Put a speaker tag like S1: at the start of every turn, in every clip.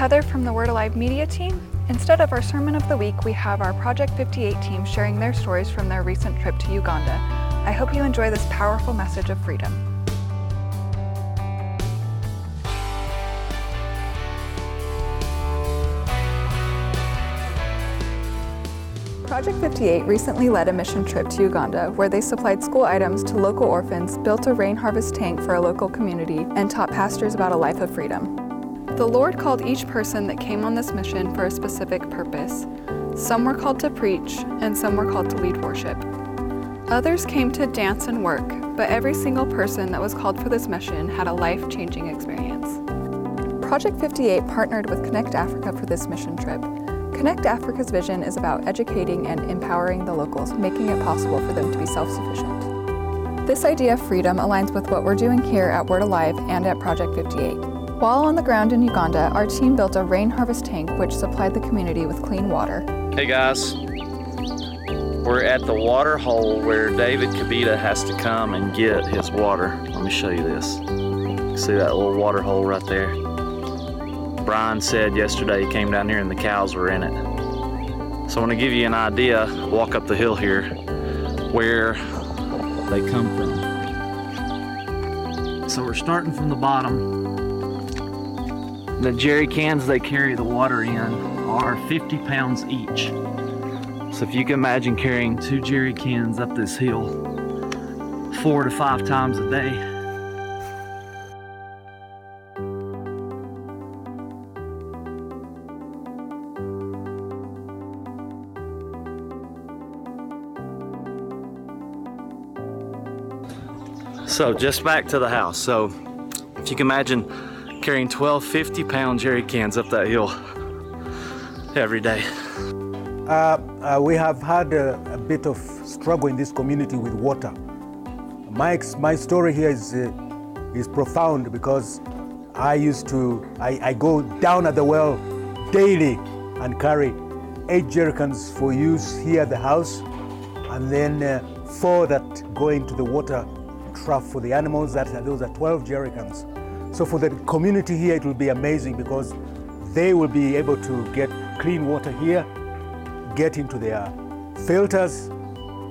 S1: Heather from the Word Alive Media team. Instead of our Sermon of the Week, we have our Project 58 team sharing their stories from their recent trip to Uganda. I hope you enjoy this powerful message of freedom. Project 58 recently led a mission trip to Uganda where they supplied school items to local orphans, built a rain harvest tank for a local community, and taught pastors about a life of freedom. The Lord called each person that came on this mission for a specific purpose. Some were called to preach, and some were called to lead worship. Others came to dance and work, but every single person that was called for this mission had a life changing experience. Project 58 partnered with Connect Africa for this mission trip. Connect Africa's vision is about educating and empowering the locals, making it possible for them to be self sufficient. This idea of freedom aligns with what we're doing here at Word Alive and at Project 58. While on the ground in Uganda, our team built a rain harvest tank which supplied the community with clean water.
S2: Hey guys, we're at the water hole where David Kabita has to come and get his water. Let me show you this. See that little water hole right there? Brian said yesterday he came down here and the cows were in it. So I want to give you an idea, walk up the hill here, where they come from. So we're starting from the bottom the jerry cans they carry the water in are 50 pounds each. So if you can imagine carrying two jerry cans up this hill four to five times a day. So just back to the house. So if you can imagine carrying 12 50 pound jerry cans up that hill every day.
S3: Uh, uh, we have had a, a, bit of struggle in this community with water. My, my story here is, uh, is profound because I used to, I, I go down at the well daily and carry eight jerrycans for use here at the house and then uh, four that go into the water trough for the animals. That, those are 12 jerrycans. So for the community here, it will be amazing because they will be able to get clean water here, get into their filters,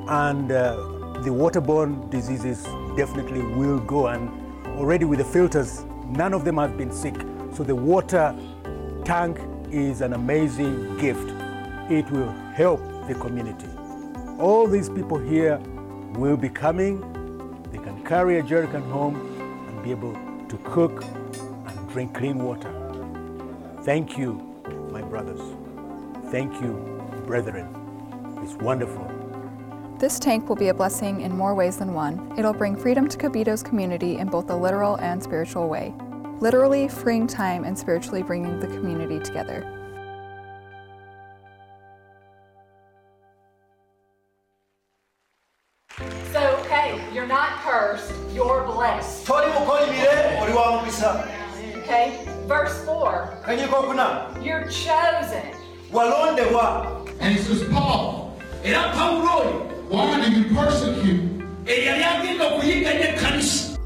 S3: and uh, the waterborne diseases definitely will go. And already with the filters, none of them have been sick. So the water tank is an amazing gift. It will help the community. All these people here will be coming. They can carry a jerrycan home and be able to cook and drink clean water. Thank you, my brothers. Thank you, brethren. It's wonderful.
S1: This tank will be a blessing in more ways than one. It'll bring freedom to Kabito's community in both a literal and spiritual way. Literally freeing time and spiritually bringing the community together.
S4: So, hey, you're not cursed, you're blessed. Okay? Verse 4. You're chosen.
S5: And he says, Paul, why do you persecute?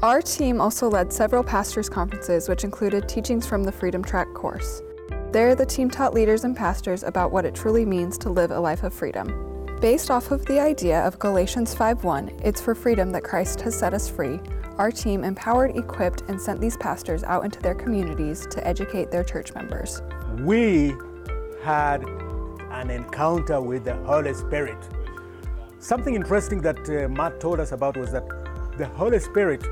S1: Our team also led several pastors' conferences, which included teachings from the Freedom Track course. There, the team taught leaders and pastors about what it truly means to live a life of freedom. Based off of the idea of Galatians 5:1, it's for freedom that Christ has set us free. Our team empowered, equipped, and sent these pastors out into their communities to educate their church members.
S3: We had an encounter with the Holy Spirit. Something interesting that uh, Matt told us about was that the Holy Spirit,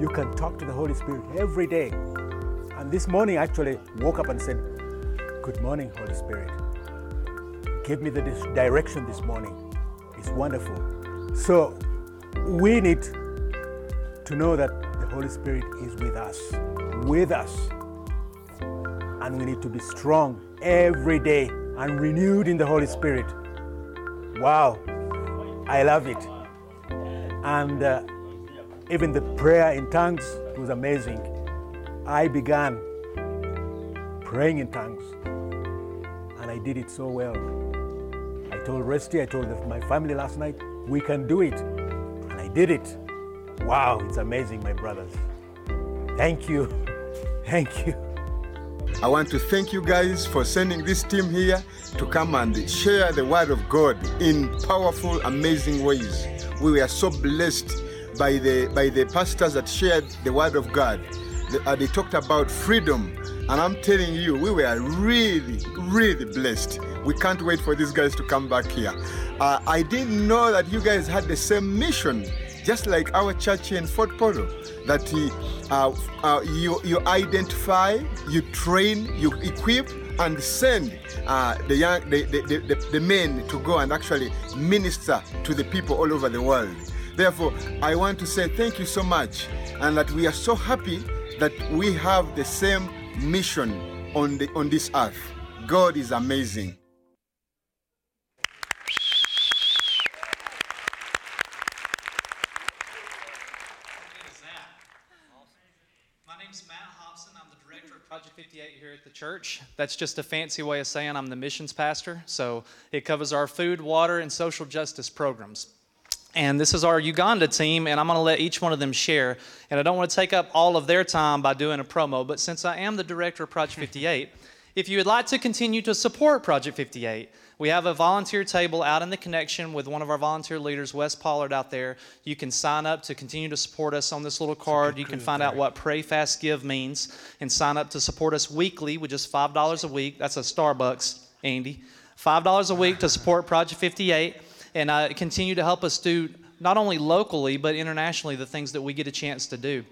S3: you can talk to the Holy Spirit every day. And this morning, I actually woke up and said, Good morning, Holy Spirit gave me the direction this morning. It's wonderful. So we need to know that the Holy Spirit is with us, with us. And we need to be strong every day and renewed in the Holy Spirit. Wow, I love it. And uh, even the prayer in tongues was amazing. I began praying in tongues, and I did it so well told Rusty, I told my family last night, we can do it. And I did it. Wow, it's amazing, my brothers. Thank you. Thank you.
S6: I want to thank you guys for sending this team here to come and share the word of God in powerful, amazing ways. We were so blessed by the by the pastors that shared the word of God. Uh, they talked about freedom, and I'm telling you, we were really, really blessed. We can't wait for these guys to come back here. Uh, I didn't know that you guys had the same mission, just like our church in Fort Portal, that uh, uh, you, you identify, you train, you equip, and send uh, the, young, the, the, the, the men to go and actually minister to the people all over the world. Therefore, I want to say thank you so much, and that we are so happy that we have the same mission on, the, on this earth. God is amazing.
S7: My name's Matt Hobson. I'm the director of Project 58 here at the church. That's just a fancy way of saying I'm the missions pastor. So it covers our food, water, and social justice programs. And this is our Uganda team, and I'm going to let each one of them share. And I don't want to take up all of their time by doing a promo, but since I am the director of Project 58, if you would like to continue to support Project 58, we have a volunteer table out in the connection with one of our volunteer leaders, Wes Pollard, out there. You can sign up to continue to support us on this little card. You can find out what Pray Fast Give means and sign up to support us weekly with just $5 a week. That's a Starbucks, Andy. $5 a week to support Project 58 and uh, continue to help us do not only locally but internationally the things that we get a chance to do.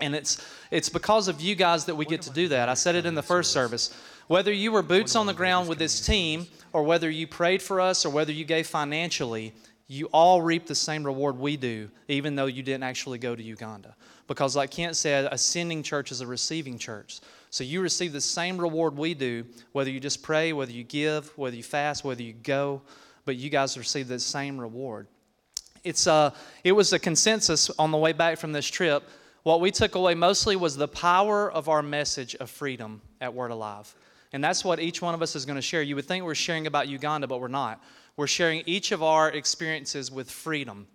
S7: And it's it's because of you guys that we get to do that. I said it in the first service. Whether you were boots on the ground with this team, or whether you prayed for us, or whether you gave financially, you all reap the same reward we do, even though you didn't actually go to Uganda. Because, like Kent said, a sending church is a receiving church. So you receive the same reward we do, whether you just pray, whether you give, whether you fast, whether you go, but you guys receive the same reward. It's, uh, it was a consensus on the way back from this trip. What we took away mostly was the power of our message of freedom at Word Alive. And that's what each one of us is going to share. You would think we're sharing about Uganda, but we're not. We're sharing each of our experiences with freedom.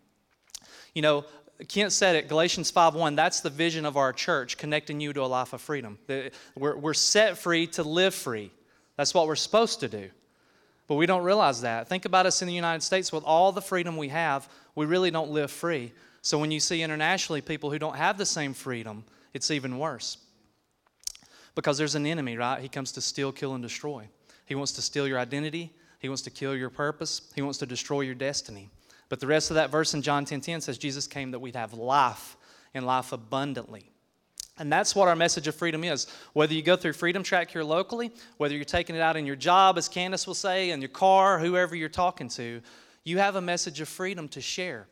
S7: You know, Kent said it, Galatians 5.1, that's the vision of our church, connecting you to a life of freedom. We're, we're set free to live free. That's what we're supposed to do. But we don't realize that. Think about us in the United States with all the freedom we have, we really don't live free. So when you see internationally people who don't have the same freedom, it's even worse. Because there's an enemy, right? He comes to steal, kill, and destroy. He wants to steal your identity, he wants to kill your purpose, he wants to destroy your destiny. But the rest of that verse in John 10:10 10, 10 says Jesus came that we'd have life and life abundantly. And that's what our message of freedom is. Whether you go through Freedom Track here locally, whether you're taking it out in your job, as Candace will say, in your car, whoever you're talking to, you have a message of freedom to share.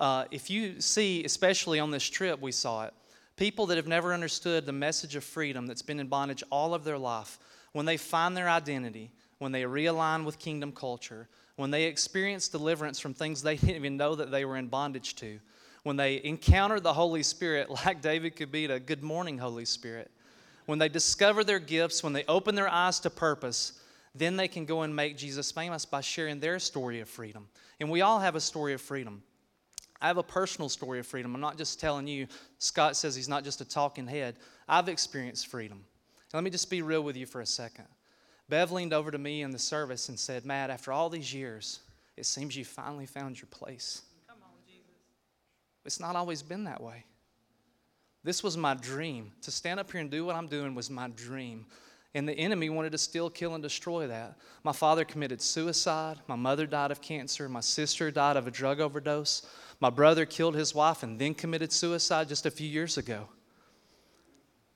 S7: Uh, if you see, especially on this trip, we saw it, people that have never understood the message of freedom that's been in bondage all of their life, when they find their identity, when they realign with kingdom culture, when they experience deliverance from things they didn't even know that they were in bondage to, when they encounter the Holy Spirit, like David to Good morning, Holy Spirit, when they discover their gifts, when they open their eyes to purpose, then they can go and make Jesus famous by sharing their story of freedom. And we all have a story of freedom. I have a personal story of freedom. I'm not just telling you, Scott says he's not just a talking head. I've experienced freedom. let me just be real with you for a second. Bev leaned over to me in the service and said, Matt, after all these years, it seems you finally found your place. It's not always been that way. This was my dream. To stand up here and do what I'm doing was my dream. And the enemy wanted to steal, kill, and destroy that. My father committed suicide. My mother died of cancer. My sister died of a drug overdose. My brother killed his wife and then committed suicide just a few years ago.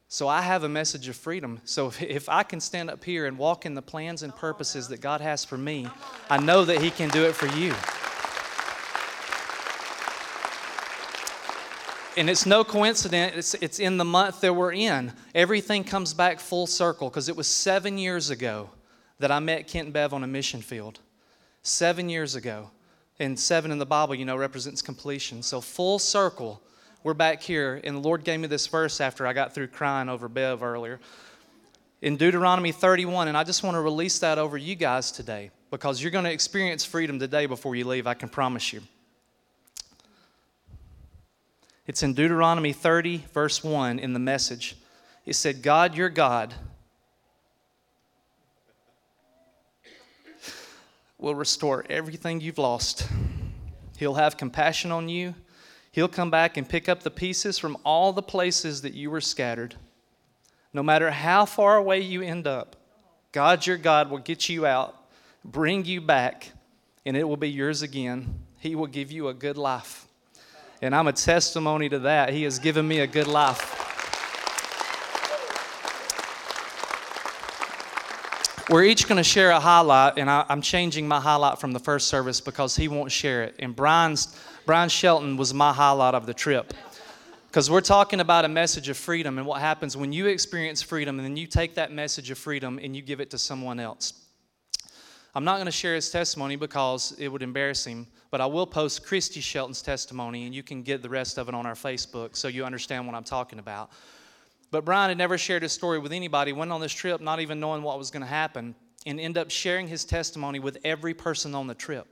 S7: So I have a message of freedom. So if, if I can stand up here and walk in the plans and purposes that God has for me, I know that He can do it for you. And it's no coincidence, it's, it's in the month that we're in. Everything comes back full circle because it was seven years ago that I met Kent Bev on a mission field. Seven years ago. And seven in the Bible, you know, represents completion. So, full circle, we're back here. And the Lord gave me this verse after I got through crying over Bev earlier. In Deuteronomy 31, and I just want to release that over you guys today because you're going to experience freedom today before you leave, I can promise you. It's in Deuteronomy 30, verse 1 in the message. It said, God, your God, will restore everything you've lost. He'll have compassion on you. He'll come back and pick up the pieces from all the places that you were scattered. No matter how far away you end up, God, your God, will get you out, bring you back, and it will be yours again. He will give you a good life. And I'm a testimony to that. He has given me a good life. We're each going to share a highlight, and I, am changing my highlight from the first service because he won't share it. And Brian's, Brian Shelton was my highlight of the trip. Because we're talking about a message of freedom and what happens when you experience freedom and then you take that message of freedom and you give it to someone else. I'm not going to share his testimony because it would embarrass him, but I will post Christy Shelton's testimony and you can get the rest of it on our Facebook so you understand what I'm talking about. But Brian had never shared his story with anybody, went on this trip not even knowing what was going to happen, and ended up sharing his testimony with every person on the trip.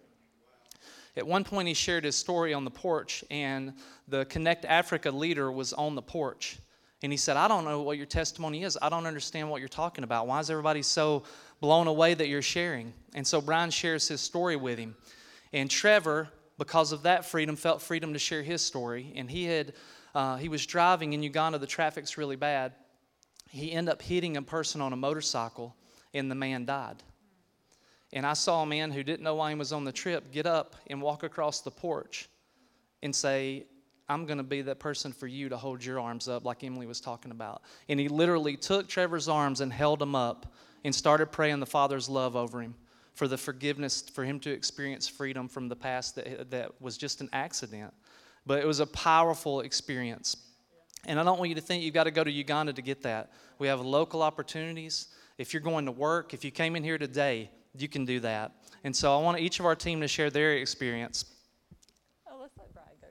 S7: At one point, he shared his story on the porch, and the Connect Africa leader was on the porch. And he said, I don't know what your testimony is. I don't understand what you're talking about. Why is everybody so blown away that you're sharing? And so Brian shares his story with him. And Trevor, because of that freedom, felt freedom to share his story. And he had uh, he was driving in Uganda, the traffic's really bad. He ended up hitting a person on a motorcycle, and the man died. And I saw a man who didn't know why he was on the trip get up and walk across the porch and say, I'm going to be that person for you to hold your arms up, like Emily was talking about. And he literally took Trevor's arms and held him up and started praying the Father's love over him for the forgiveness, for him to experience freedom from the past that, that was just an accident but it was a powerful experience. And I don't want you to think you've got to go to Uganda to get that. We have local opportunities. If you're going to work, if you came in here today, you can do that. And so I want each of our team to share their experience.
S8: Oh, let's let Brian go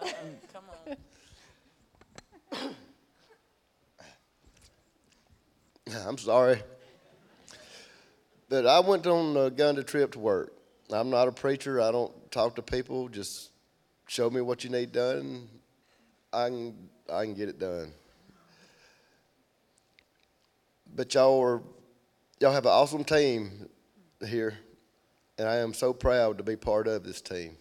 S8: next. Come
S9: on. I'm sorry. But I went on a Uganda trip to work. I'm not a preacher. I don't talk to people. Just show me what you need done. I can I can get it done. But y'all are y'all have an awesome team here, and I am so proud to be part of this team.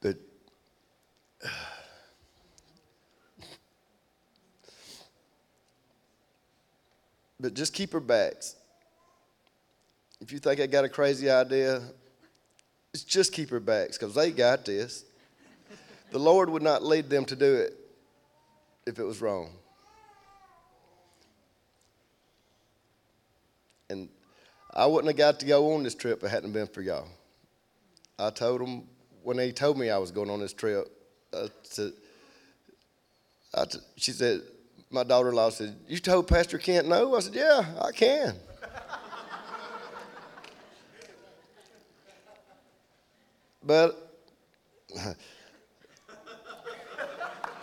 S9: But but just keep her backs. If you think I got a crazy idea, just keep her backs because they got this. The Lord would not lead them to do it if it was wrong. And I wouldn't have got to go on this trip if it hadn't been for y'all. I told them when they told me I was going on this trip, uh, I said, I t- she said, my daughter-in-law said, "You told Pastor Kent no?" I said, "Yeah, I can." But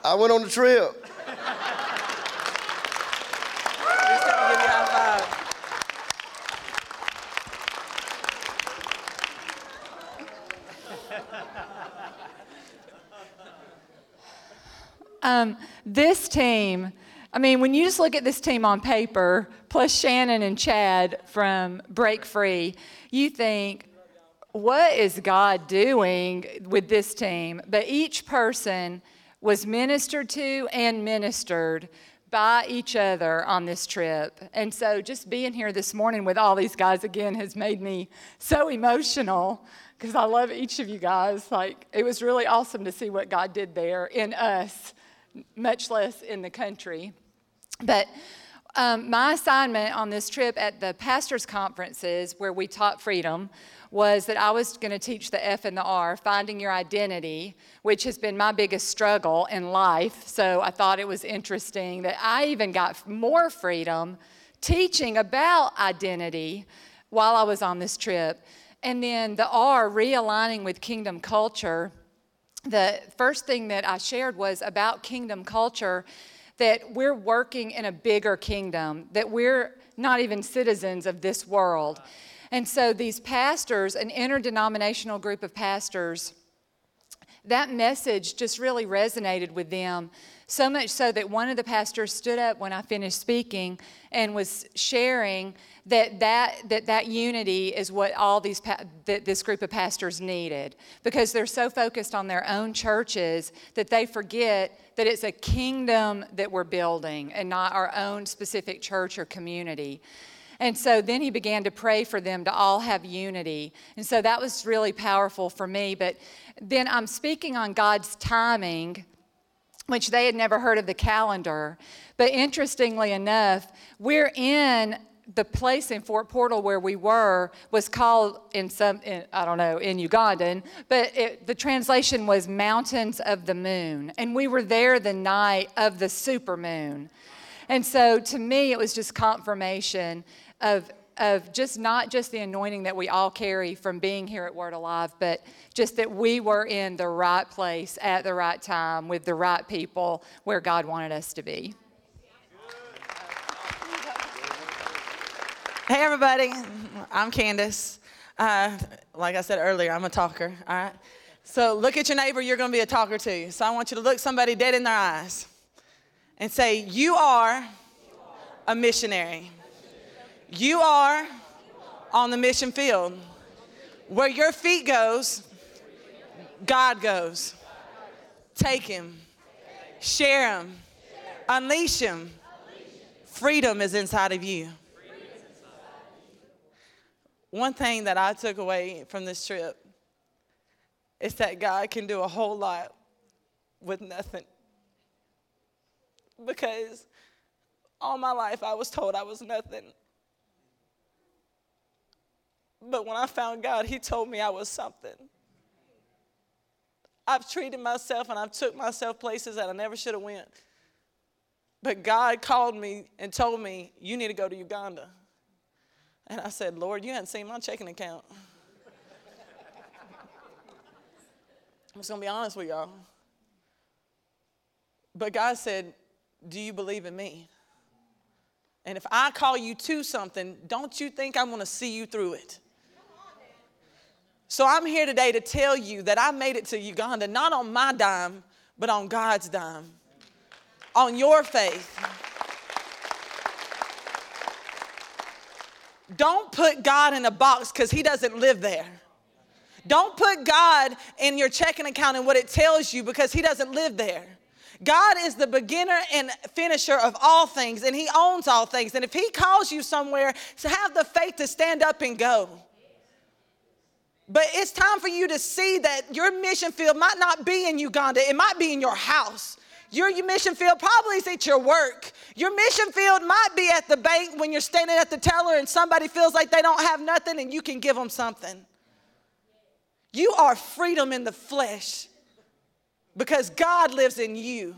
S9: I went on the trip.
S8: Um, this team, I mean, when you just look at this team on paper, plus Shannon and Chad from Break Free, you think, what is God doing with this team? But each person was ministered to and ministered by each other on this trip. And so just being here this morning with all these guys again has made me so emotional because I love each of you guys. Like, it was really awesome to see what God did there in us, much less in the country. But um, my assignment on this trip at the pastors' conferences where we taught freedom was that I was going to teach the F and the R, finding your identity, which has been my biggest struggle in life. So I thought it was interesting that I even got more freedom teaching about identity while I was on this trip. And then the R, realigning with kingdom culture. The first thing that I shared was about kingdom culture that we're working in a bigger kingdom, that we're not even citizens of this world. And so these pastors, an interdenominational group of pastors, that message just really resonated with them. So much so that one of the pastors stood up when I finished speaking and was sharing that that, that, that unity is what all these that this group of pastors needed because they're so focused on their own churches that they forget that it's a kingdom that we're building and not our own specific church or community. And so then he began to pray for them to all have unity. And so that was really powerful for me. But then I'm speaking on God's timing, which they had never heard of the calendar. But interestingly enough, we're in the place in Fort Portal where we were was called in some in, I don't know in Ugandan, but it, the translation was Mountains of the Moon, and we were there the night of the super moon, and so to me it was just confirmation of of just not just the anointing that we all carry from being here at Word Alive, but just that we were in the right place at the right time with the right people where God wanted us to be.
S10: Hey, everybody. I'm Candace. Uh, like I said earlier, I'm a talker. All right. So look at your neighbor. You're to be a talker too. So I want you to look somebody dead in their eyes and say, "You are a missionary." You are on the mission field. Where your feet goes, God goes. Take him. Share him. Unleash him. Freedom is inside of you. One thing that I took away from this trip is that God can do a whole lot with nothing. Because all my life I was told I was nothing. But when I found God, He told me I was something. I've treated myself and I've took myself places that I never should have went. But God called me and told me, you need to go to Uganda. And I said, Lord, you hadn't seen my checking account. I'm just gonna be honest with y'all. But God said, Do you believe in me? And if I call you to something, don't you think I'm gonna see you through it? So I'm here today to tell you that I made it to Uganda not on my dime, but on God's dime, on your faith. Don't put God in a box because He doesn't live there. Don't put God in your checking account and what it tells you because He doesn't live there. God is the beginner and finisher of all things, and He owns all things. And if He calls you somewhere, to have the faith to stand up and go. But it's time for you to see that your mission field might not be in Uganda, it might be in your house. Your, mission field probably is at your work. Your mission field might be at the bank when you're standing at the teller and somebody feels like they don't have nothing and you can give them something. You are freedom in the flesh because God lives in you.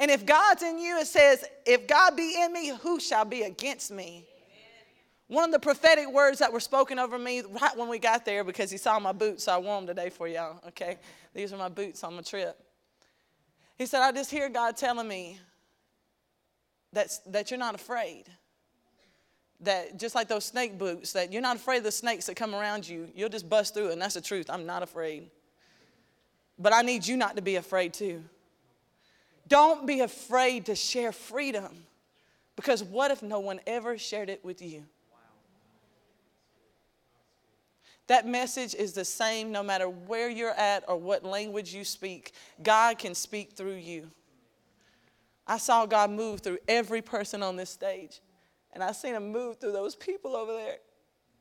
S10: And if God's in you, it says, If God be in me, who shall be against me? One of the prophetic words that were spoken over me right when we got there, because he saw my boots, so I wore them today for y'all, okay? These are my boots on my trip. He said, I just hear God telling me that, that you're not afraid. That just like those snake boots, that you're not afraid of the snakes that come around you, you'll just bust through and that's the truth. I'm not afraid. But I need you not to be afraid too. Don't be afraid to share freedom, because what if no one ever shared it with you? That message is the same no matter where you're at or what language you speak. God can speak through you. I saw God move through every person on this stage, and I seen him move through those people over there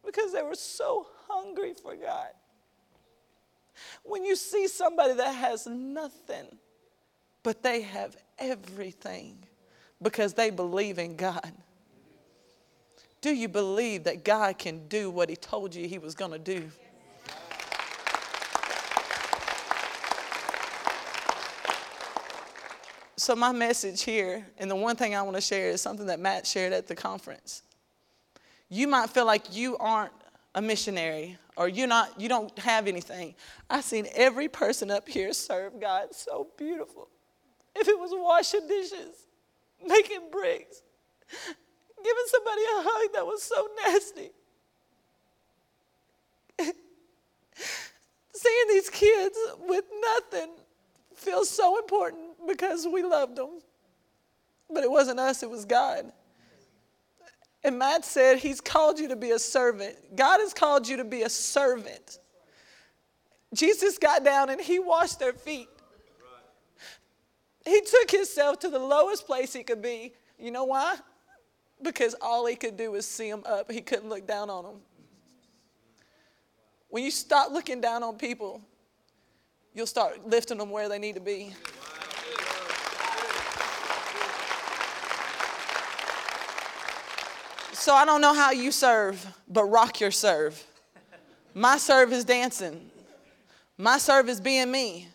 S10: because they were so hungry for God. When you see somebody that has nothing, but they have everything because they believe in God. Do you believe that God can do what He told you He was going to do? So, my message here, and the one thing I want to share is something that Matt shared at the conference. You might feel like you aren't a missionary or you're not, you don't have anything. I've seen every person up here serve God so beautiful. If it was washing dishes, making bricks, giving somebody a hug that was so nasty. Seeing these kids with nothing feels so important because we loved them. But it wasn't us, it was God. And Matt said, He's called you to be a servant. God has called you to be a servant. Jesus got down and He washed their feet. He took Himself to the lowest place He could be. You know why? Because all He could do was see them up, He couldn't look down on them. When you stop looking down on people, you'll start lifting them where they need to be. So I don't know how you serve, but rock your serve. My serve is dancing. My serve is being me.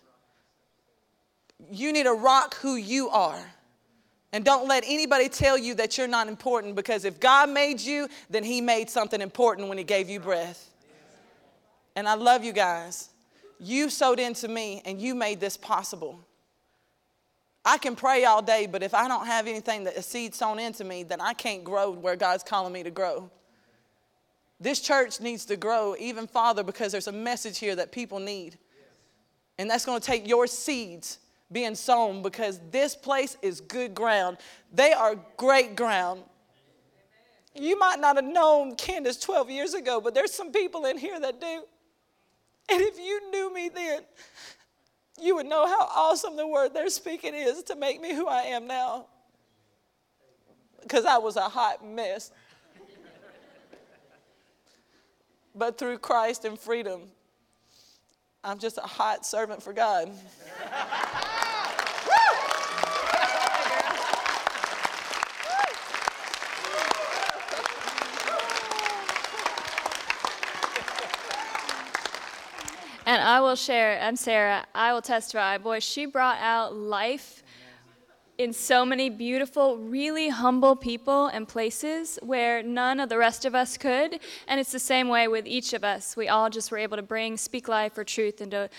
S10: You need to rock who you are. And don't let anybody tell you that you're not important because if God made you, then He made something important when He gave you breath. And I love you guys. You sowed into me and you made this possible. I can pray all day, but if I don't have anything that a seed sown into me, then I can't grow where God's calling me to grow. This church needs to grow even farther because there's a message here that people need. And that's going to take your seeds being sown because this place is good ground. They are great ground. You might not have known Candace 12 years ago, but there's some people in here that do. And if you knew me then, you would know how awesome the word they're speaking is to make me who I am now. Because I was a hot mess. but through Christ and freedom, I'm just a hot servant for God.
S11: And I will share, I'm Sarah, I will testify. Boy, she brought out life in so many beautiful, really humble people and places where none of the rest of us could. And it's the same way with each of us. We all just were able to bring, speak life or truth into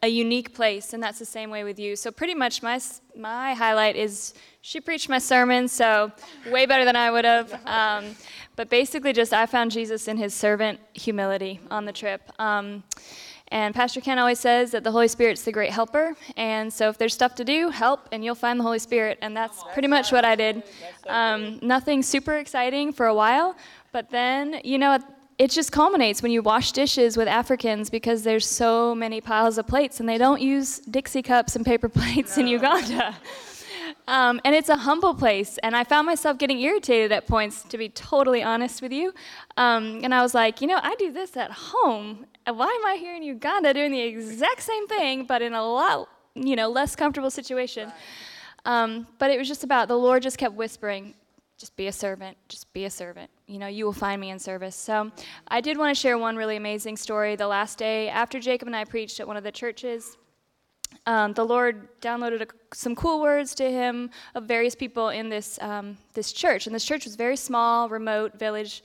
S11: a unique place, and that's the same way with you. So pretty much my my highlight is she preached my sermon, so way better than I would have. Um, but basically, just I found Jesus in his servant humility on the trip. Um, and Pastor Kent always says that the Holy Spirit's the great helper. And so if there's stuff to do, help, and you'll find the Holy Spirit. And that's pretty much what I did. Um, nothing super exciting for a while, but then, you know, it just culminates when you wash dishes with Africans because there's so many piles of plates and they don't use Dixie cups and paper plates in Uganda. Um, and it's a humble place. And I found myself getting irritated at points, to be totally honest with you. Um, and I was like, you know, I do this at home why am I here in Uganda doing the exact same thing, but in a lot, you know, less comfortable situation? Um, but it was just about the Lord just kept whispering, just be a servant, just be a servant. You know, you will find me in service. So I did want to share one really amazing story. The last day after Jacob and I preached at one of the churches, um, the Lord downloaded a, some cool words to him of various people in this um, this church, and this church was very small, remote village.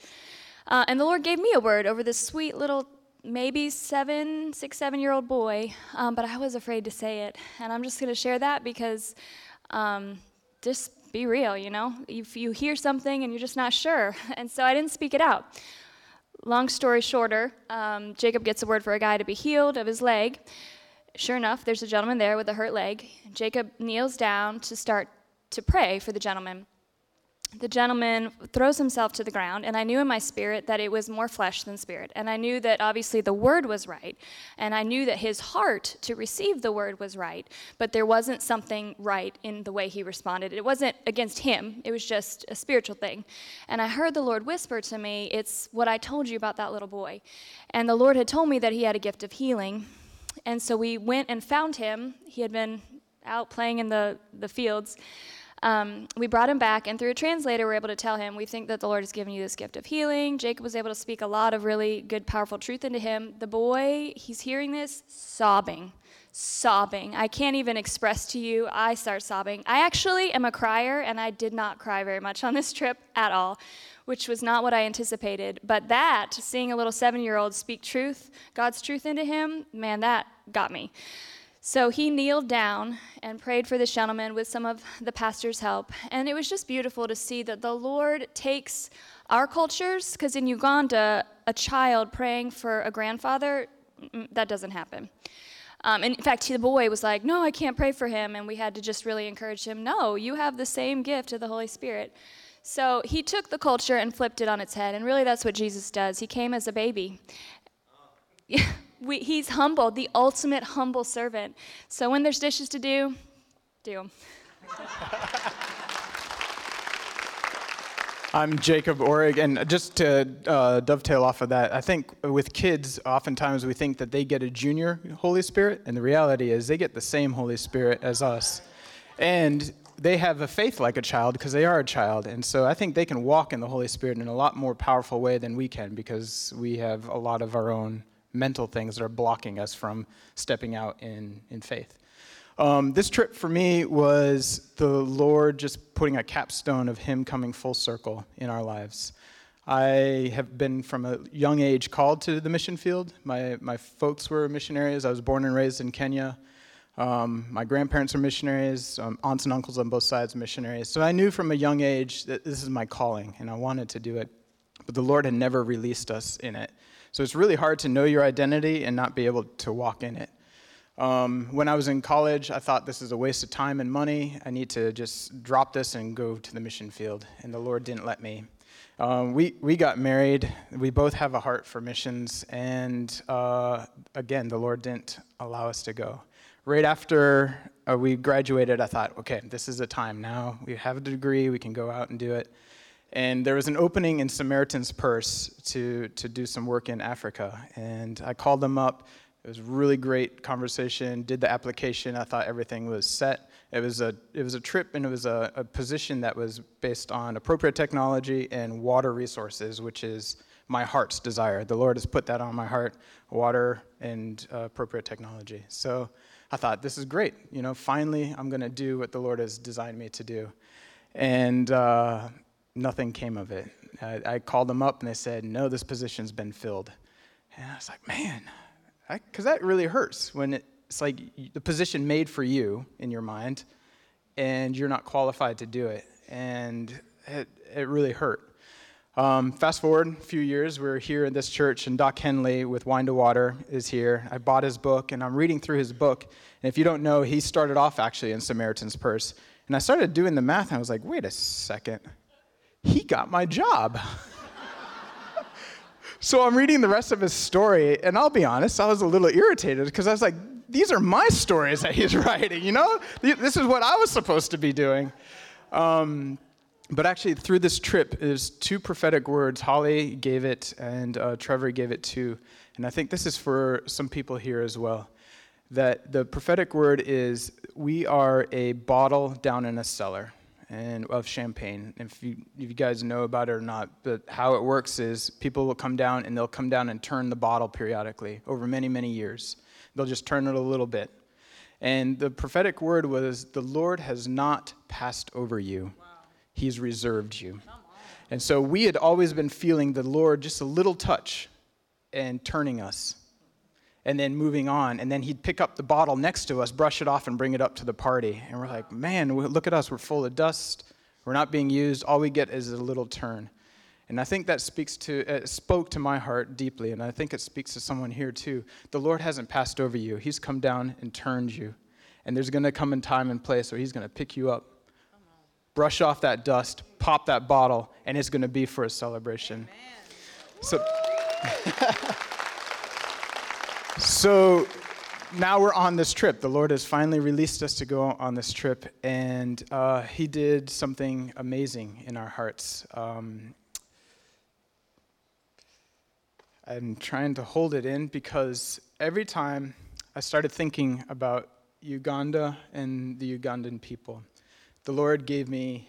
S11: Uh, and the Lord gave me a word over this sweet little maybe seven, six, seven year old boy, um, but I was afraid to say it. And I'm just going to share that because um, just be real, you know? If you hear something and you're just not sure. And so I didn't speak it out. Long story shorter, um, Jacob gets a word for a guy to be healed of his leg. Sure enough, there's a gentleman there with a hurt leg. Jacob kneels down to start to pray for the gentleman the gentleman throws himself to the ground, and I knew in my spirit that it was more flesh than spirit. And I knew that obviously the word was right, and I knew that his heart to receive the word was right, but there wasn't something right in the way he responded. It wasn't against him, it was just a spiritual thing. And I heard the Lord whisper to me, It's what I told you about that little boy. And the Lord had told me that he had a gift of healing. And so we went and found him. He had been out playing in the, the fields. Um, we brought him back, and through a translator, we are able to tell him, We think that the Lord has given you this gift of healing. Jacob was able to speak a lot of really good, powerful truth into him. The boy, he's hearing this, sobbing, sobbing. I can't even express to you. I start sobbing. I actually am a crier, and I did not cry very much on this trip at all, which was not what I anticipated. But that, seeing a little seven year old speak truth, God's truth into him, man, that got me. So he kneeled down and prayed for this gentleman with some of the pastor's help. And it was just beautiful to see that the Lord takes our cultures, because in Uganda, a child praying for a grandfather, that doesn't happen. Um, in fact, the boy was like, No, I can't pray for him. And we had to just really encourage him, No, you have the same gift of the Holy Spirit. So he took the culture and flipped it on its head. And really, that's what Jesus does. He came as a baby. we, he's humble, the ultimate humble servant. So when there's dishes to do, do them.
S12: I'm Jacob Orig, and just to uh, dovetail off of that, I think with kids, oftentimes we think that they get a junior Holy Spirit, and the reality is they get the same Holy Spirit as us. And they have a faith like a child because they are a child. And so I think they can walk in the Holy Spirit in a lot more powerful way than we can because we have a lot of our own mental things that are blocking us from stepping out in, in faith. Um, this trip for me was the Lord just putting a capstone of Him coming full circle in our lives. I have been from a young age called to the mission field. My, my folks were missionaries. I was born and raised in Kenya. Um, my grandparents are missionaries, um, aunts and uncles on both sides missionaries. So I knew from a young age that this is my calling and I wanted to do it. But the Lord had never released us in it. So it's really hard to know your identity and not be able to walk in it. Um, when I was in college, I thought this is a waste of time and money. I need to just drop this and go to the mission field. And the Lord didn't let me. Um, we, we got married. We both have a heart for missions. And uh, again, the Lord didn't allow us to go. Right after uh, we graduated, I thought, okay, this is the time now. We have a degree, we can go out and do it. And there was an opening in Samaritan's Purse to, to do some work in Africa. And I called them up it was a really great conversation. Did the application. I thought everything was set. It was a it was a trip and it was a, a position that was based on appropriate technology and water resources, which is my heart's desire. The Lord has put that on my heart: water and uh, appropriate technology. So I thought this is great. You know, finally I'm going to do what the Lord has designed me to do, and uh, nothing came of it. I, I called them up and they said, "No, this position's been filled." And I was like, "Man." Because that really hurts when it's like the position made for you in your mind and you're not qualified to do it. And it, it really hurt. Um, fast forward a few years, we're here in this church, and Doc Hendley with Wine to Water is here. I bought his book, and I'm reading through his book. And if you don't know, he started off actually in Samaritan's Purse. And I started doing the math, and I was like, wait a second. He got my job. So I'm reading the rest of his story, and I'll be honest, I was a little irritated because I was like, these are my stories that he's writing, you know? This is what I was supposed to be doing. Um, but actually, through this trip, there's two prophetic words. Holly gave it, and uh, Trevor gave it too. And I think this is for some people here as well. That the prophetic word is we are a bottle down in a cellar and of champagne. If you, if you guys know about it or not, but how it works is people will come down and they'll come down and turn the bottle periodically over many, many years. They'll just turn it a little bit. And the prophetic word was, The Lord has not passed over you, wow. He's reserved you. And so we had always been feeling the Lord just a little touch and turning us and then moving on. And then he'd pick up the bottle next to us, brush it off, and bring it up to the party. And we're like, man, look at us. We're full of dust. We're not being used. All we get is a little turn. And I think that speaks to, uh, spoke to my heart deeply. And I think it speaks to someone here too. The Lord hasn't passed over you, He's come down and turned you. And there's going to come a time and place where He's going to pick you up, brush off that dust, pop that bottle, and it's going to be for a celebration. Amen. So. So now we're on this trip. The Lord has finally released us to go on this trip, and uh, He did something amazing in our hearts. Um, I'm trying to hold it in because every time I started thinking about Uganda and the Ugandan people, the Lord gave me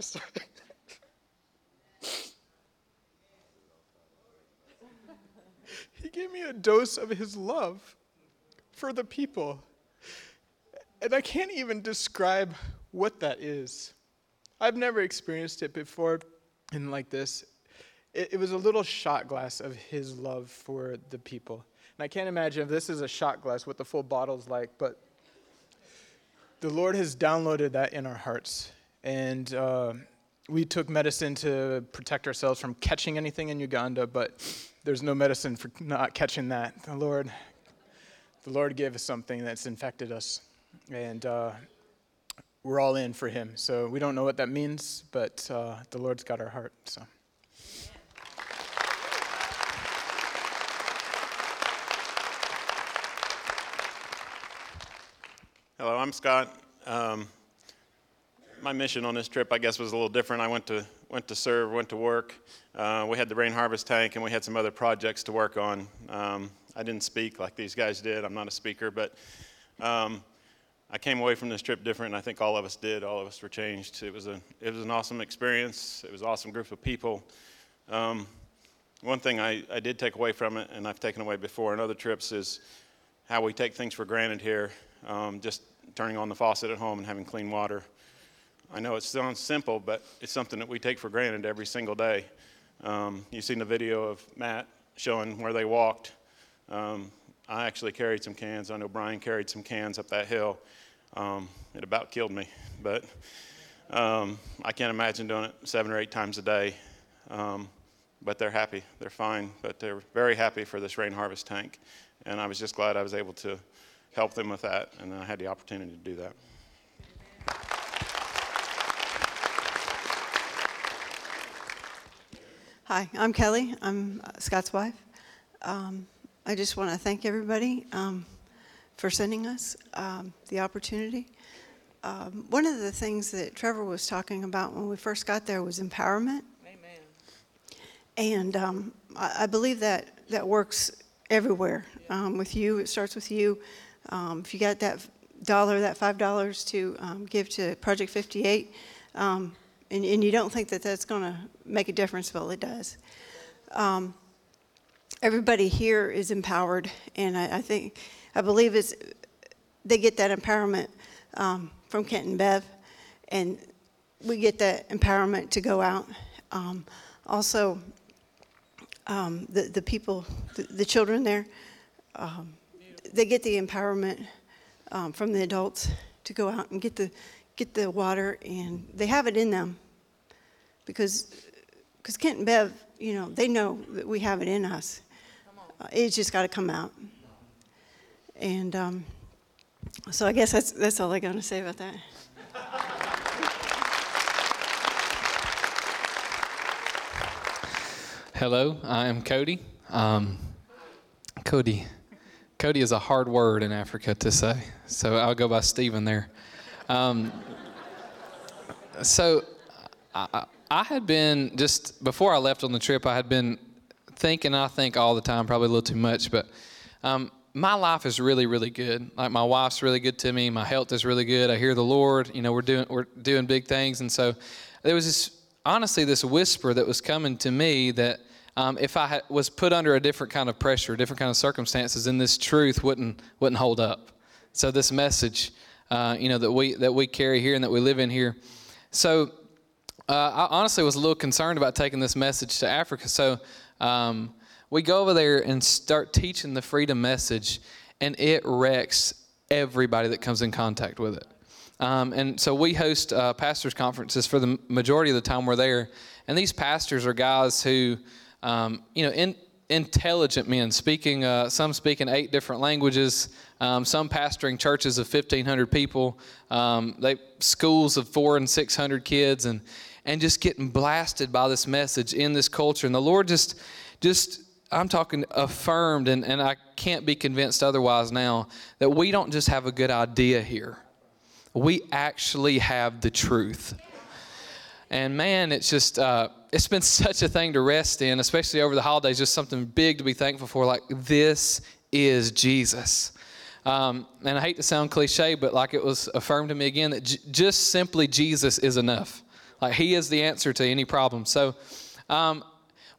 S12: sorry. he gave me a dose of his love for the people. And I can't even describe what that is. I've never experienced it before in like this. it, it was a little shot glass of his love for the people. And I can't imagine if this is a shot glass what the full bottle's like, but the Lord has downloaded that in our hearts. And uh, we took medicine to protect ourselves from catching anything in Uganda, but there's no medicine for not catching that. The Lord, the Lord gave us something that's infected us, and uh, we're all in for Him. So we don't know what that means, but uh, the Lord's got our heart. So.
S13: Hello, I'm Scott. Um, my mission on this trip, I guess, was a little different. I went to went to serve, went to work. Uh, we had the rain harvest tank, and we had some other projects to work on. Um, I didn't speak like these guys did. I'm not a speaker, but um, I came away from this trip different. I think all of us did. All of us were changed. It was a it was an awesome experience. It was an awesome group of people. Um, one thing I, I did take away from it, and I've taken away before on other trips, is how we take things for granted here. Um, just turning on the faucet at home and having clean water. I know it sounds simple, but it's something that we take for granted every single day. Um, you've seen the video of Matt showing where they walked. Um, I actually carried some cans. I know Brian carried some cans up that hill. Um, it about killed me, but um, I can't imagine doing it seven or eight times a day. Um, but they're happy. They're fine. But they're very happy for this rain harvest tank. And I was just glad I was able to help them with that, and I had the opportunity to do that.
S14: Hi, I'm Kelly. I'm uh, Scott's wife. Um, I just want to thank everybody um, for sending us um, the opportunity. Um, one of the things that Trevor was talking about when we first got there was empowerment. Amen. And um, I, I, believe that that works everywhere. Um, with you, it starts with you. Um, if you got that dollar, that five dollars to um, give to Project 58, um, and, and, you don't think that that's going to make a difference, well, it does. Um, everybody here is empowered, and I, I, think, I believe it's they get that empowerment um, from Kent and Bev, and we get that empowerment to go out. Um, also, the the people, the, the children there. Um, they get the empowerment um, from the adults to go out and get the get the water, and they have it in them because because Kent and Bev, you know, they know that we have it in us. Uh, it's just got to come out. And um, so I guess that's that's all I got to say about that.
S15: Hello, I am Cody. Um, Cody, Cody is a hard word in Africa to say, so I'll go by Stephen there. Um, so I, I, had been just before I left on the trip, I had been thinking. I think all the time, probably a little too much, but um, my life is really, really good. Like my wife's really good to me. My health is really good. I hear the Lord. You know, we're doing we're doing big things, and so there was this honestly this whisper that was coming to me that um, if I had, was put under a different kind of pressure, different kind of circumstances, then this truth wouldn't wouldn't hold up. So this message, uh, you know, that we that we carry here and that we live in here. So uh, I honestly was a little concerned about taking this message to Africa. So um, we go over there and start teaching the freedom message, and it wrecks everybody that comes in contact with it. Um, and so we host uh, pastors' conferences for the majority of the time we're there. And these pastors are guys who um, you know, in, intelligent men, speaking uh, some speaking eight different languages, um, some pastoring churches of 1,500 people, um, they schools of four and 600 kids, and and just getting blasted by this message in this culture. And the Lord just, just I'm talking affirmed, and, and I can't be convinced otherwise now that we don't just have a good idea here. We actually have the truth. And man, it's just, uh, it's been such a thing to rest in, especially over the holidays, just something big to be thankful for. Like, this is Jesus. Um, and I hate to sound cliche, but like it was affirmed to me again that j- just simply Jesus is enough. Like, He is the answer to any problem. So, um,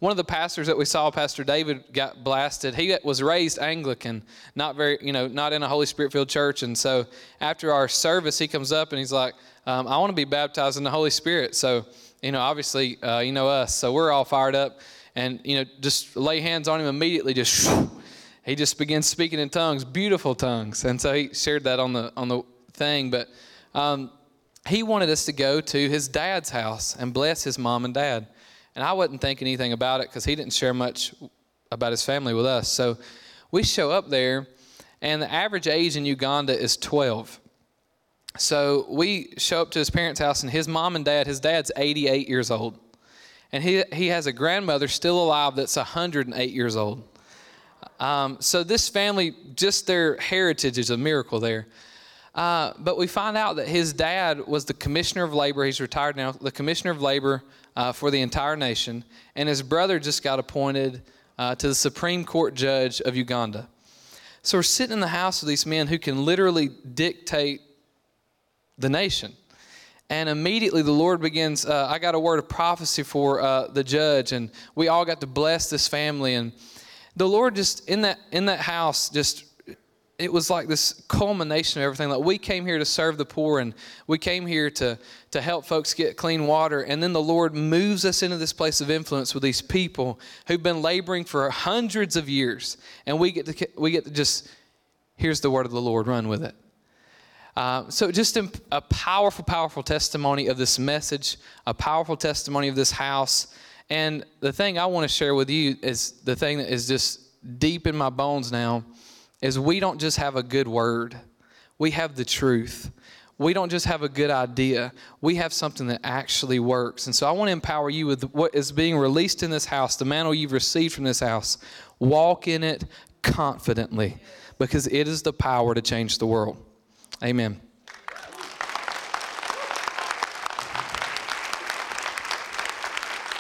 S15: one of the pastors that we saw, Pastor David, got blasted. He was raised Anglican, not very, you know, not in a Holy Spirit filled church. And so after our service, he comes up and he's like, um, I want to be baptized in the Holy Spirit. So, you know, obviously, uh, you know us. So we're all fired up. and you know, just lay hands on him immediately. Just he just begins speaking in tongues, beautiful tongues, and so he shared that on the on the thing. But um, he wanted us to go to his dad's house and bless his mom and dad, and I wasn't thinking anything about it because he didn't share much about his family with us. So we show up there, and the average age in Uganda is 12. So we show up to his parents' house, and his mom and dad, his dad's 88 years old. And he, he has a grandmother still alive that's 108 years old. Um, so this family, just their heritage is a miracle there. Uh, but we find out that his dad was the commissioner of labor. He's retired now, the commissioner of labor uh, for the entire nation. And his brother just got appointed uh, to the Supreme Court judge of Uganda. So we're sitting in the house with these men who can literally dictate the nation. And immediately the Lord begins. Uh, I got a word of prophecy for uh, the judge, and we all got to bless this family. And the Lord just in that in that house just it was like this culmination of everything. Like we came here to serve the poor and we came here to, to help folks get clean water. And then the Lord moves us into this place of influence with these people who've been laboring for hundreds of years. And we get to, we get to just, here's the word of the Lord, run with it. Uh, so, just a powerful, powerful testimony of this message, a powerful testimony of this house. And the thing I want to share with you is the thing that is just deep in my bones now is we don't just have a good word, we have the truth. We don't just have a good idea, we have something that actually works. And so I want to empower you with what is being released in this house, the mantle you've received from this house. Walk in it confidently because it is the power to change the world. Amen.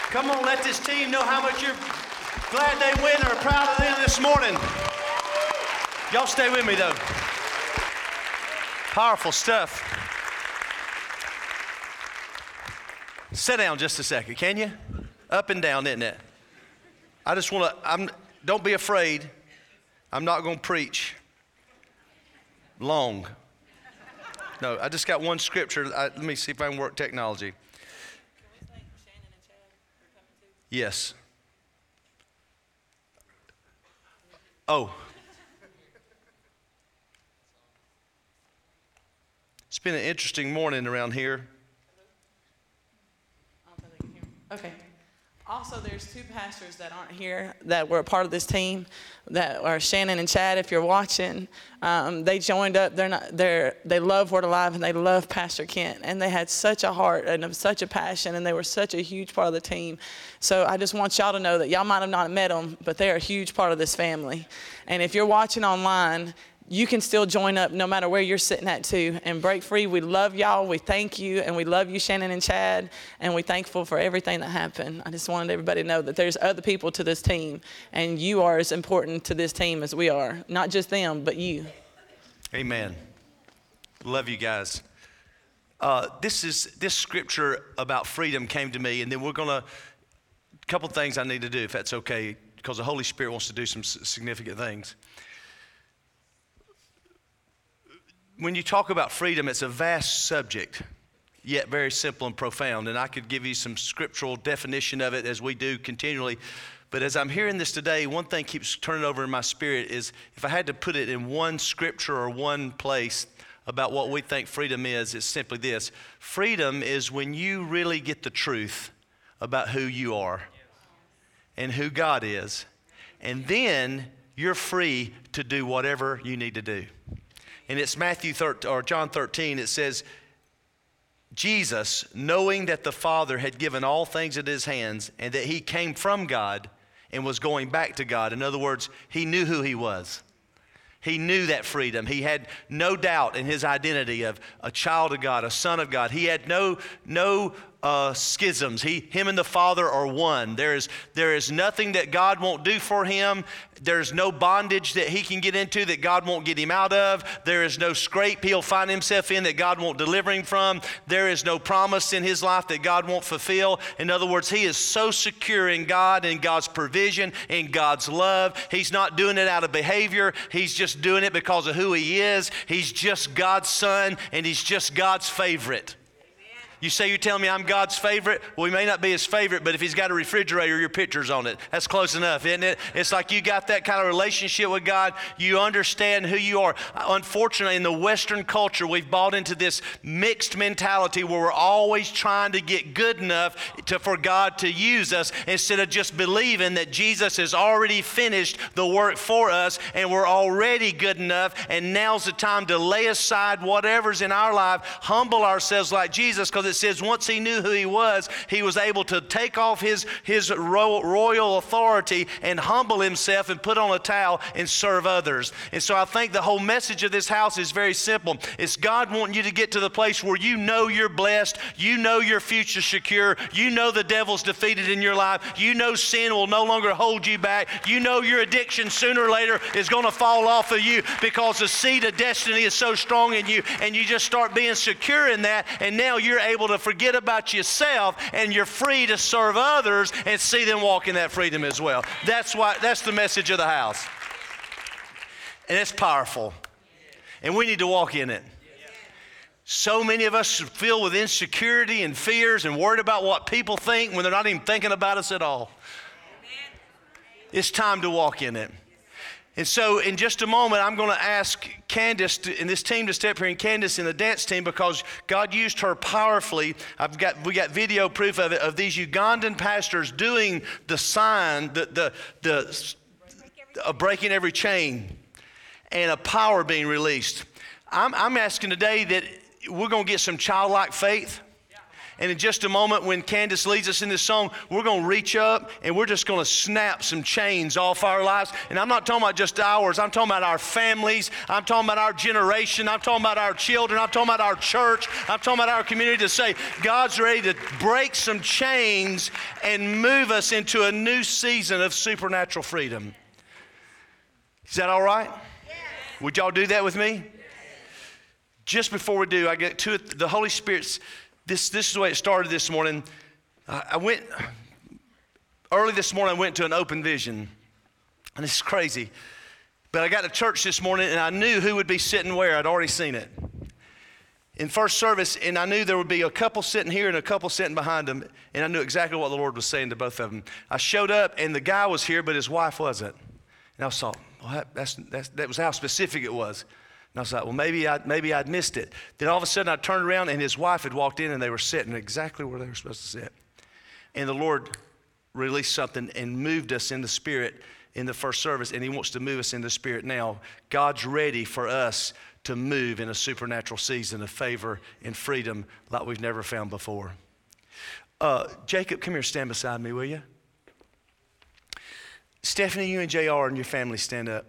S16: Come on, let this team know how much you're glad they win or proud of them this morning. Y'all stay with me though. Powerful stuff. Sit down just a second, can you? Up and down, isn't it? I just want to, I'm, don't be afraid. I'm not going to preach long. No, I just got one scripture. I, let me see if I can work technology. Yes. Oh, been an interesting morning around here.
S10: Okay. Also, there's two pastors that aren't here that were a part of this team. That are Shannon and Chad. If you're watching, um, they joined up. They're not. They're they love Word Alive and they love Pastor Kent and they had such a heart and such a passion and they were such a huge part of the team. So I just want y'all to know that y'all might have not met them, but they are a huge part of this family. And if you're watching online you can still join up no matter where you're sitting at too. And break free we love y'all. We thank you and we love you shannon and chad and we're thankful for everything that happened. I just wanted everybody to know that there's other people to this team and you are as important to this team as we are. Not just them but you.
S16: Amen. Love you guys. Uh, this is this scripture about freedom came to me and then we're gonna a couple things i need to do if that's okay because the holy spirit wants to do some significant things when you talk about freedom, it's a vast subject, yet very simple and profound. And I could give you some scriptural definition of it as we do continually. But as I'm hearing this today, one thing keeps turning over in my spirit is if I had to put it in one scripture or one place about what we think freedom is, it's simply this freedom is when you really get the truth about who you are and who God is. And then you're free to do whatever you need to do and it's Matthew 13, or John 13, it says, Jesus, knowing that the Father had given all things in his hands and that he came from God and was going back to God. In other words, he knew who he was. He knew that freedom. He had no doubt in his identity of a child of God, a son of God. He had no, no uh, schisms. He, him and the Father are one. There is, there is nothing that God won't do for him. There's no bondage that he can get into that God won't get him out of. There is no scrape he'll find himself in that God won't deliver him from. There is no promise in his life that God won't fulfill. In other words, he is so secure in God and God's provision, in God's love. He's not doing it out of behavior, he's just doing it because of who he is. He's just God's son and he's just God's favorite. You say you tell me I'm God's favorite? Well, he may not be his favorite, but if he's got a refrigerator, your picture's on it. That's close enough, isn't it? It's like you got that kind of relationship with God. You understand who you are. Unfortunately, in the Western culture, we've bought into this mixed mentality where we're always trying to get good enough to, for God to use us instead of just believing that Jesus has already finished the work for us and we're already good enough. And now's the time to lay aside whatever's in our life, humble ourselves like Jesus, because it says once he knew who he was, he was able to take off his, his royal authority and humble himself and put on a towel and serve others. And so I think the whole message of this house is very simple. It's God wanting you to get to the place where you know you're blessed, you know your future secure, you know the devil's defeated in your life, you know sin will no longer hold you back, you know your addiction sooner or later is going to fall off of you because the seed of destiny is so strong in you, and you just start being secure in that, and now you're able to forget about yourself and you're free to serve others and see them walk in that freedom as well. That's why that's the message of the house. And it's powerful. And we need to walk in it. So many of us filled with insecurity and fears and worried about what people think when they're not even thinking about us at all. It's time to walk in it. And so, in just a moment, I'm going to ask Candace to, and this team to step here, and Candace in the dance team because God used her powerfully. I've got we got video proof of it of these Ugandan pastors doing the sign, the the the uh, breaking every chain, and a power being released. I'm, I'm asking today that we're going to get some childlike faith. And in just a moment, when Candace leads us in this song, we're going to reach up and we're just going to snap some chains off our lives. And I'm not talking about just ours, I'm talking about our families, I'm talking about our generation, I'm talking about our children, I'm talking about our church, I'm talking about our community to say, God's ready to break some chains and move us into a new season of supernatural freedom. Is that all right? Would y'all do that with me? Just before we do, I get to it, the Holy Spirit's this, this is the way it started this morning. I, went, early this morning, I went to an open vision. And it's crazy. But I got to church this morning and I knew who would be sitting where. I'd already seen it. In first service, and I knew there would be a couple sitting here and a couple sitting behind them, and I knew exactly what the Lord was saying to both of them. I showed up, and the guy was here, but his wife wasn't. And I thought, well, that, that's, that's, that was how specific it was. And I was like, well, maybe, I, maybe I'd missed it. Then all of a sudden I turned around and his wife had walked in and they were sitting exactly where they were supposed to sit. And the Lord released something and moved us in the spirit in the first service, and He wants to move us in the spirit now. God's ready for us to move in a supernatural season of favor and freedom like we've never found before. Uh, Jacob, come here, stand beside me, will you? Stephanie, you and JR and your family stand up.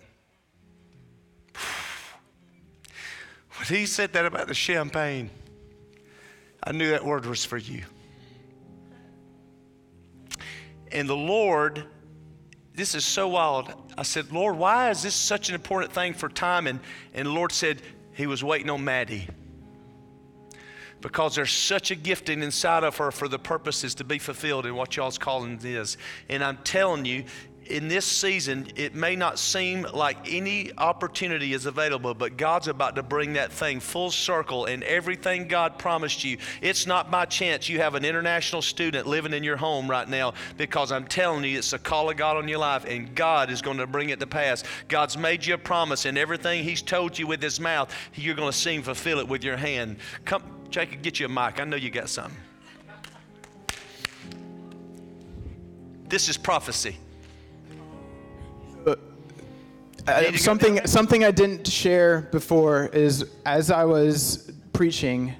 S16: When he said that about the champagne, I knew that word was for you. And the Lord, this is so wild. I said, Lord, why is this such an important thing for time? And, and the Lord said, He was waiting on Maddie. Because there's such a gifting inside of her for the purposes to be fulfilled in what y'all's calling is. And I'm telling you, in this season, it may not seem like any opportunity is available, but God's about to bring that thing full circle and everything God promised you. It's not by chance you have an international student living in your home right now because I'm telling you, it's a call of God on your life and God is going to bring it to pass. God's made you a promise and everything He's told you with His mouth, you're going to see Him fulfill it with your hand. Come, Jacob, get you a mic. I know you got something. This is prophecy.
S12: Uh, something something I didn't share before is as I was preaching,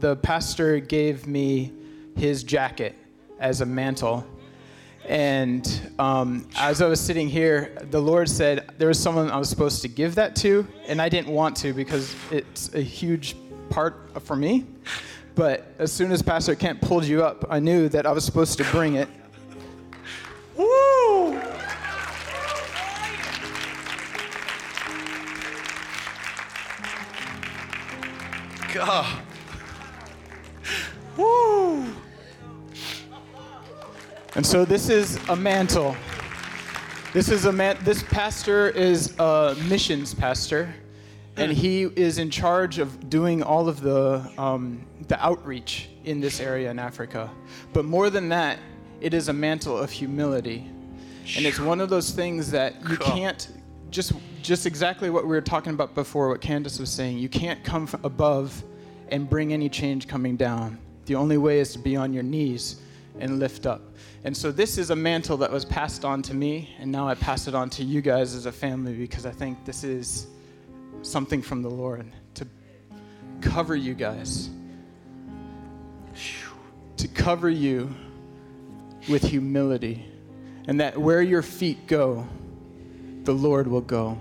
S12: the pastor gave me his jacket as a mantle. And um, as I was sitting here, the Lord said there was someone I was supposed to give that to, and I didn't want to because it's a huge part for me. But as soon as Pastor Kent pulled you up, I knew that I was supposed to bring it.
S16: Woo! God. Woo!
S12: And so this is a mantle. This is a man. This pastor is a missions pastor, and he is in charge of doing all of the um, the outreach in this area in Africa. But more than that, it is a mantle of humility. And it's one of those things that you can't just just exactly what we were talking about before what Candace was saying. You can't come above and bring any change coming down. The only way is to be on your knees and lift up. And so this is a mantle that was passed on to me and now I pass it on to you guys as a family because I think this is something from the Lord to cover you guys. To cover you with humility and that where your feet go, the Lord will go.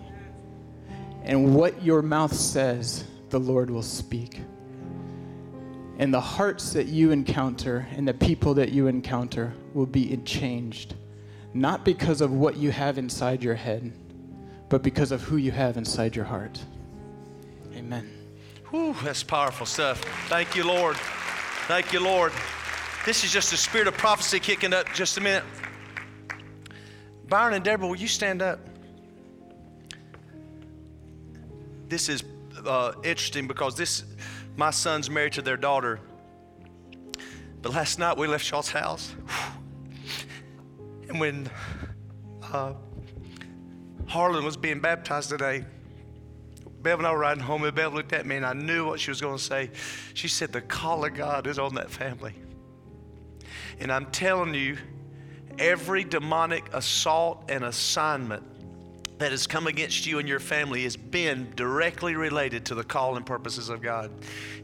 S12: And what your mouth says, the Lord will speak. And the hearts that you encounter and the people that you encounter will be changed, not because of what you have inside your head, but because of who you have inside your heart. Amen.
S16: Whew, that's powerful stuff. Thank you, Lord. Thank you, Lord. This is just the spirit of prophecy kicking up. Just a minute. Byron and Deborah, will you stand up? This is uh, interesting because this, my son's married to their daughter. But last night we left Shaw's house. And when uh, Harlan was being baptized today, Bev and I were riding home, and Bev looked at me, and I knew what she was going to say. She said, The call of God is on that family. And I'm telling you, every demonic assault and assignment that has come against you and your family has been directly related to the call and purposes of God.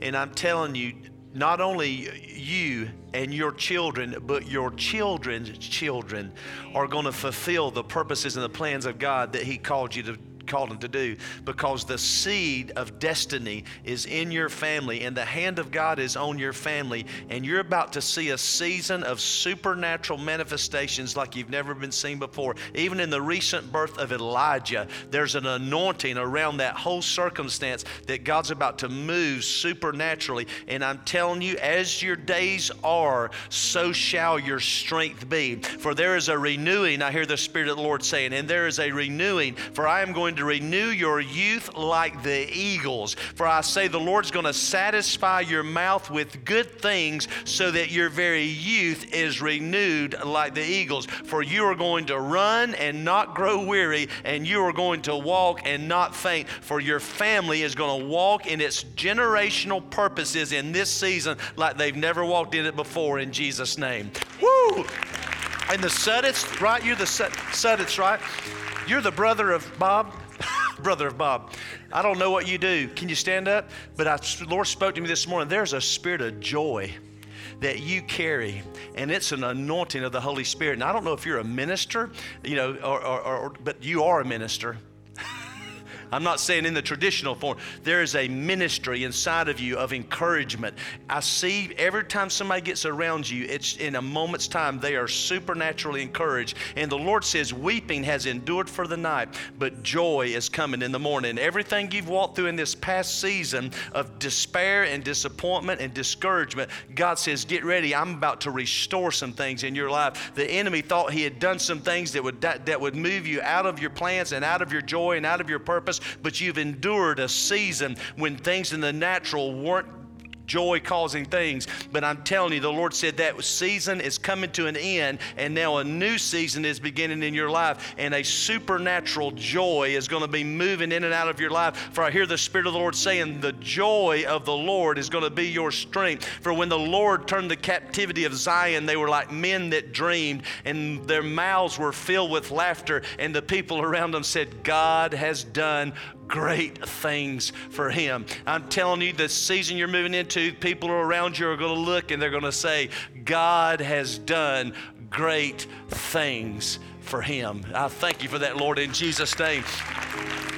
S16: And I'm telling you, not only you and your children, but your children's children are going to fulfill the purposes and the plans of God that He called you to called him to do because the seed of destiny is in your family and the hand of God is on your family and you're about to see a season of supernatural manifestations like you've never been seen before. Even in the recent birth of Elijah, there's an anointing around that whole circumstance that God's about to move supernaturally. And I'm telling you, as your days are, so shall your strength be. For there is a renewing, I hear the Spirit of the Lord saying, and there is a renewing, for I am going to renew your youth like the eagles. For I say, the Lord's going to satisfy your mouth with good things so that your very youth is renewed like the eagles. For you are going to run and not grow weary, and you are going to walk and not faint. For your family is going to walk in its generational purposes in this season like they've never walked in it before in Jesus' name. Woo! And the Suddits, right? You're the Suddits, right? You're the brother of Bob. Brother of Bob. I don't know what you do. Can you stand up? But I, Lord spoke to me this morning. There's a spirit of joy that you carry, and it's an anointing of the Holy Spirit. And I don't know if you're a minister, you know, or, or, or but you are a minister. I'm not saying in the traditional form. There is a ministry inside of you of encouragement. I see every time somebody gets around you, it's in a moment's time, they are supernaturally encouraged. And the Lord says, Weeping has endured for the night, but joy is coming in the morning. Everything you've walked through in this past season of despair and disappointment and discouragement, God says, Get ready. I'm about to restore some things in your life. The enemy thought he had done some things that would, that, that would move you out of your plans and out of your joy and out of your purpose but you've endured a season when things in the natural weren't joy causing things. But I'm telling you, the Lord said that season is coming to an end, and now a new season is beginning in your life, and a supernatural joy is going to be moving in and out of your life. For I hear the Spirit of the Lord saying, The joy of the Lord is going to be your strength. For when the Lord turned the captivity of Zion, they were like men that dreamed, and their mouths were filled with laughter, and the people around them said, God has done great things for him. I'm telling you, the season you're moving into, people around you are going to look and they're going to say, God has done great things for him. I thank you for that, Lord, in Jesus' name.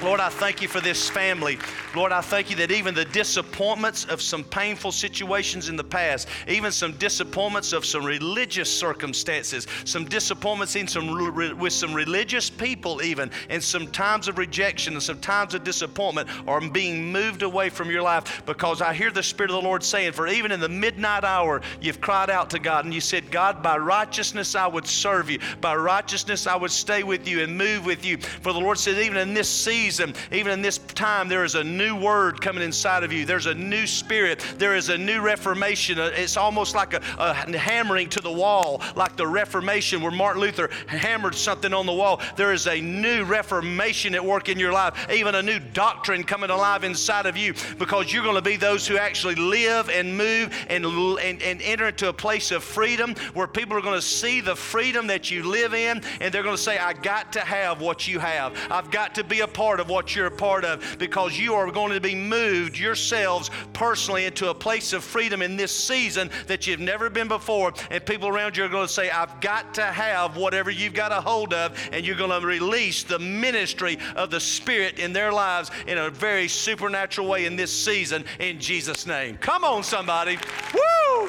S16: Lord, I thank you for this family. Lord, I thank you that even the disappointments of some painful situations in the past, even some disappointments of some religious circumstances, some disappointments in some with some religious people, even, and some times of rejection and some times of disappointment are being moved away from your life because I hear the Spirit of the Lord saying, For even in the midnight hour, you've cried out to God and you said, God, by righteousness I would serve you, by righteousness I would stay with you and move with you. For the Lord said, even in this this season, even in this time, there is a new word coming inside of you. There's a new spirit. There is a new reformation. Uh, it's almost like a, a hammering to the wall, like the Reformation where Martin Luther hammered something on the wall. There is a new reformation at work in your life, even a new doctrine coming alive inside of you because you're going to be those who actually live and move and, and, and enter into a place of freedom where people are going to see the freedom that you live in and they're going to say, I got to have what you have. I've got to be a part of what you're a part of because you are going to be moved yourselves personally into a place of freedom in this season that you've never been before. And people around you are going to say, I've got to have whatever you've got a hold of, and you're going to release the ministry of the Spirit in their lives in a very supernatural way in this season in Jesus' name. Come on, somebody. Woo!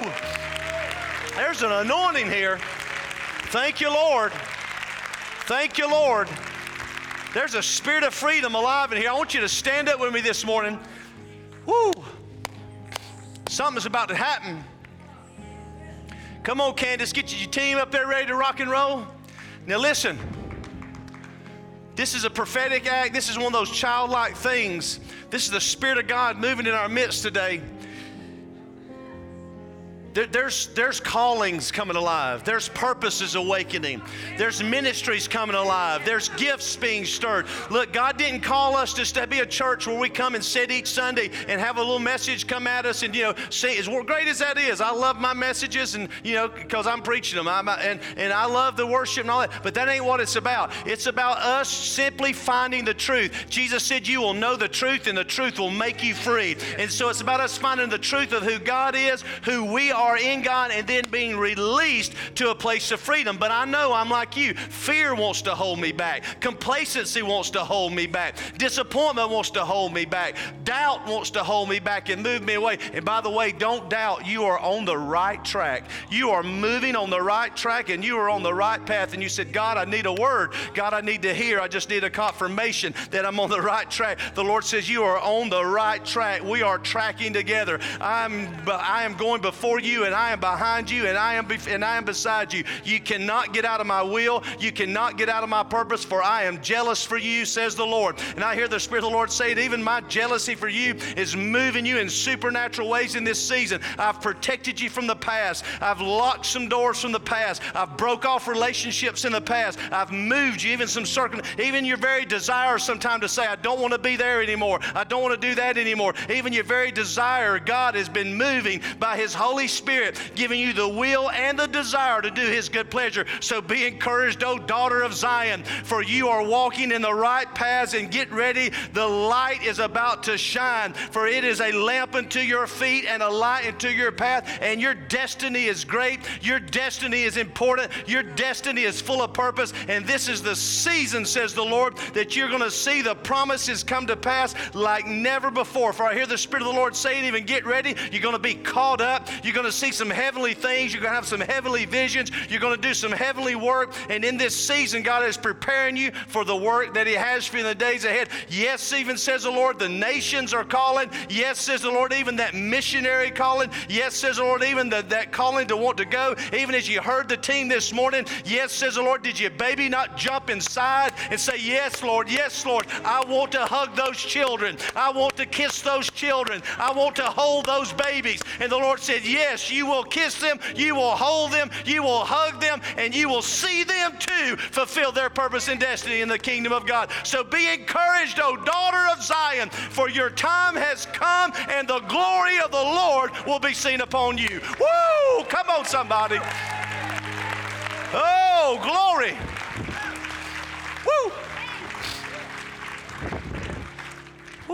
S16: There's an anointing here. Thank you, Lord. Thank you, Lord. There's a spirit of freedom alive in here. I want you to stand up with me this morning. Woo! Something's about to happen. Come on, Candace, get your team up there ready to rock and roll. Now, listen. This is a prophetic act. This is one of those childlike things. This is the Spirit of God moving in our midst today. There, there's, there's callings coming alive. There's purposes awakening. There's ministries coming alive. There's gifts being stirred. Look, God didn't call us just to be a church where we come and sit each Sunday and have a little message come at us and, you know, say, as great as that is, I love my messages and, you know, because I'm preaching them. I'm, and, and I love the worship and all that. But that ain't what it's about. It's about us simply finding the truth. Jesus said, You will know the truth and the truth will make you free. And so it's about us finding the truth of who God is, who we are are in God and then being released to a place of freedom. But I know I'm like you. Fear wants to hold me back, complacency wants to hold me back, disappointment wants to hold me back, doubt wants to hold me back and move me away. And by the way, don't doubt, you are on the right track. You are moving on the right track and you are on the right path. And you said, God, I need a word. God, I need to hear. I just need a confirmation that I'm on the right track. The Lord says, You are on the right track. We are tracking together. I'm, I am going before you you and I am behind you and I am be- and I am beside you. You cannot get out of my will. You cannot get out of my purpose for I am jealous for you, says the Lord. And I hear the Spirit of the Lord say it, even my jealousy for you is moving you in supernatural ways in this season. I've protected you from the past. I've locked some doors from the past. I've broke off relationships in the past. I've moved you, even some circum, even your very desire sometimes to say, I don't want to be there anymore. I don't want to do that anymore. Even your very desire, God has been moving by His Holy Spirit Spirit, giving you the will and the desire to do His good pleasure. So be encouraged, O daughter of Zion, for you are walking in the right paths and get ready. The light is about to shine, for it is a lamp unto your feet and a light unto your path. And your destiny is great. Your destiny is important. Your destiny is full of purpose. And this is the season, says the Lord, that you're going to see the promises come to pass like never before. For I hear the Spirit of the Lord saying, even get ready. You're going to be caught up. You're going to see some heavenly things. You're going to have some heavenly visions. You're going to do some heavenly work. And in this season, God is preparing you for the work that He has for you in the days ahead. Yes, even says the Lord, the nations are calling. Yes, says the Lord, even that missionary calling. Yes, says the Lord, even the, that calling to want to go. Even as you heard the team this morning. Yes, says the Lord, did your baby not jump inside and say, Yes, Lord, yes, Lord, I want to hug those children. I want to kiss those children. I want to hold those babies. And the Lord said, Yes, you will kiss them, you will hold them, you will hug them, and you will see them too fulfill their purpose and destiny in the kingdom of God. So be encouraged, O daughter of Zion, for your time has come and the glory of the Lord will be seen upon you. Woo! Come on, somebody. Oh, glory. Woo!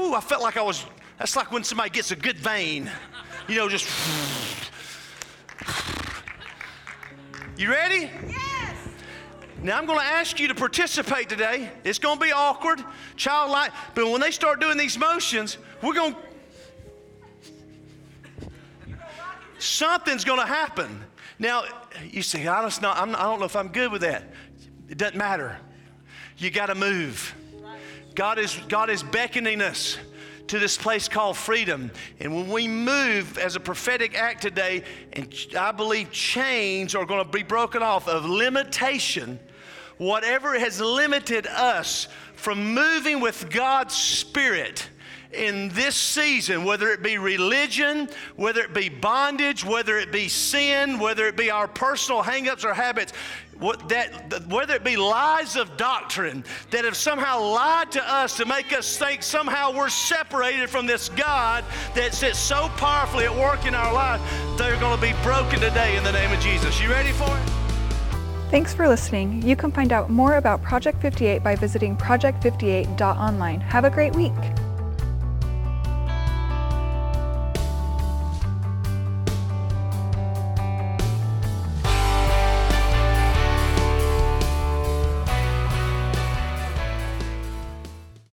S16: Ooh, I felt like I was, that's like when somebody gets a good vein, you know, just you ready? Yes. Now I'm going to ask you to participate today. It's going to be awkward, childlike, but when they start doing these motions, we're going to. Something's going to happen. Now, you say, I don't, know, I don't know if I'm good with that. It doesn't matter. You got to move. God is, God is beckoning us to this place called freedom. And when we move as a prophetic act today, and I believe chains are going to be broken off of limitation, whatever has limited us from moving with God's Spirit in this season, whether it be religion, whether it be bondage, whether it be sin, whether it be our personal hangups or habits, that, whether it be lies of doctrine that have somehow lied to us to make us think somehow we're separated from this God that sits so powerfully at work in our life, they're going to be broken today in the name of Jesus. You ready for it?
S1: Thanks for listening. You can find out more about Project 58 by visiting project58.online. Have a great week.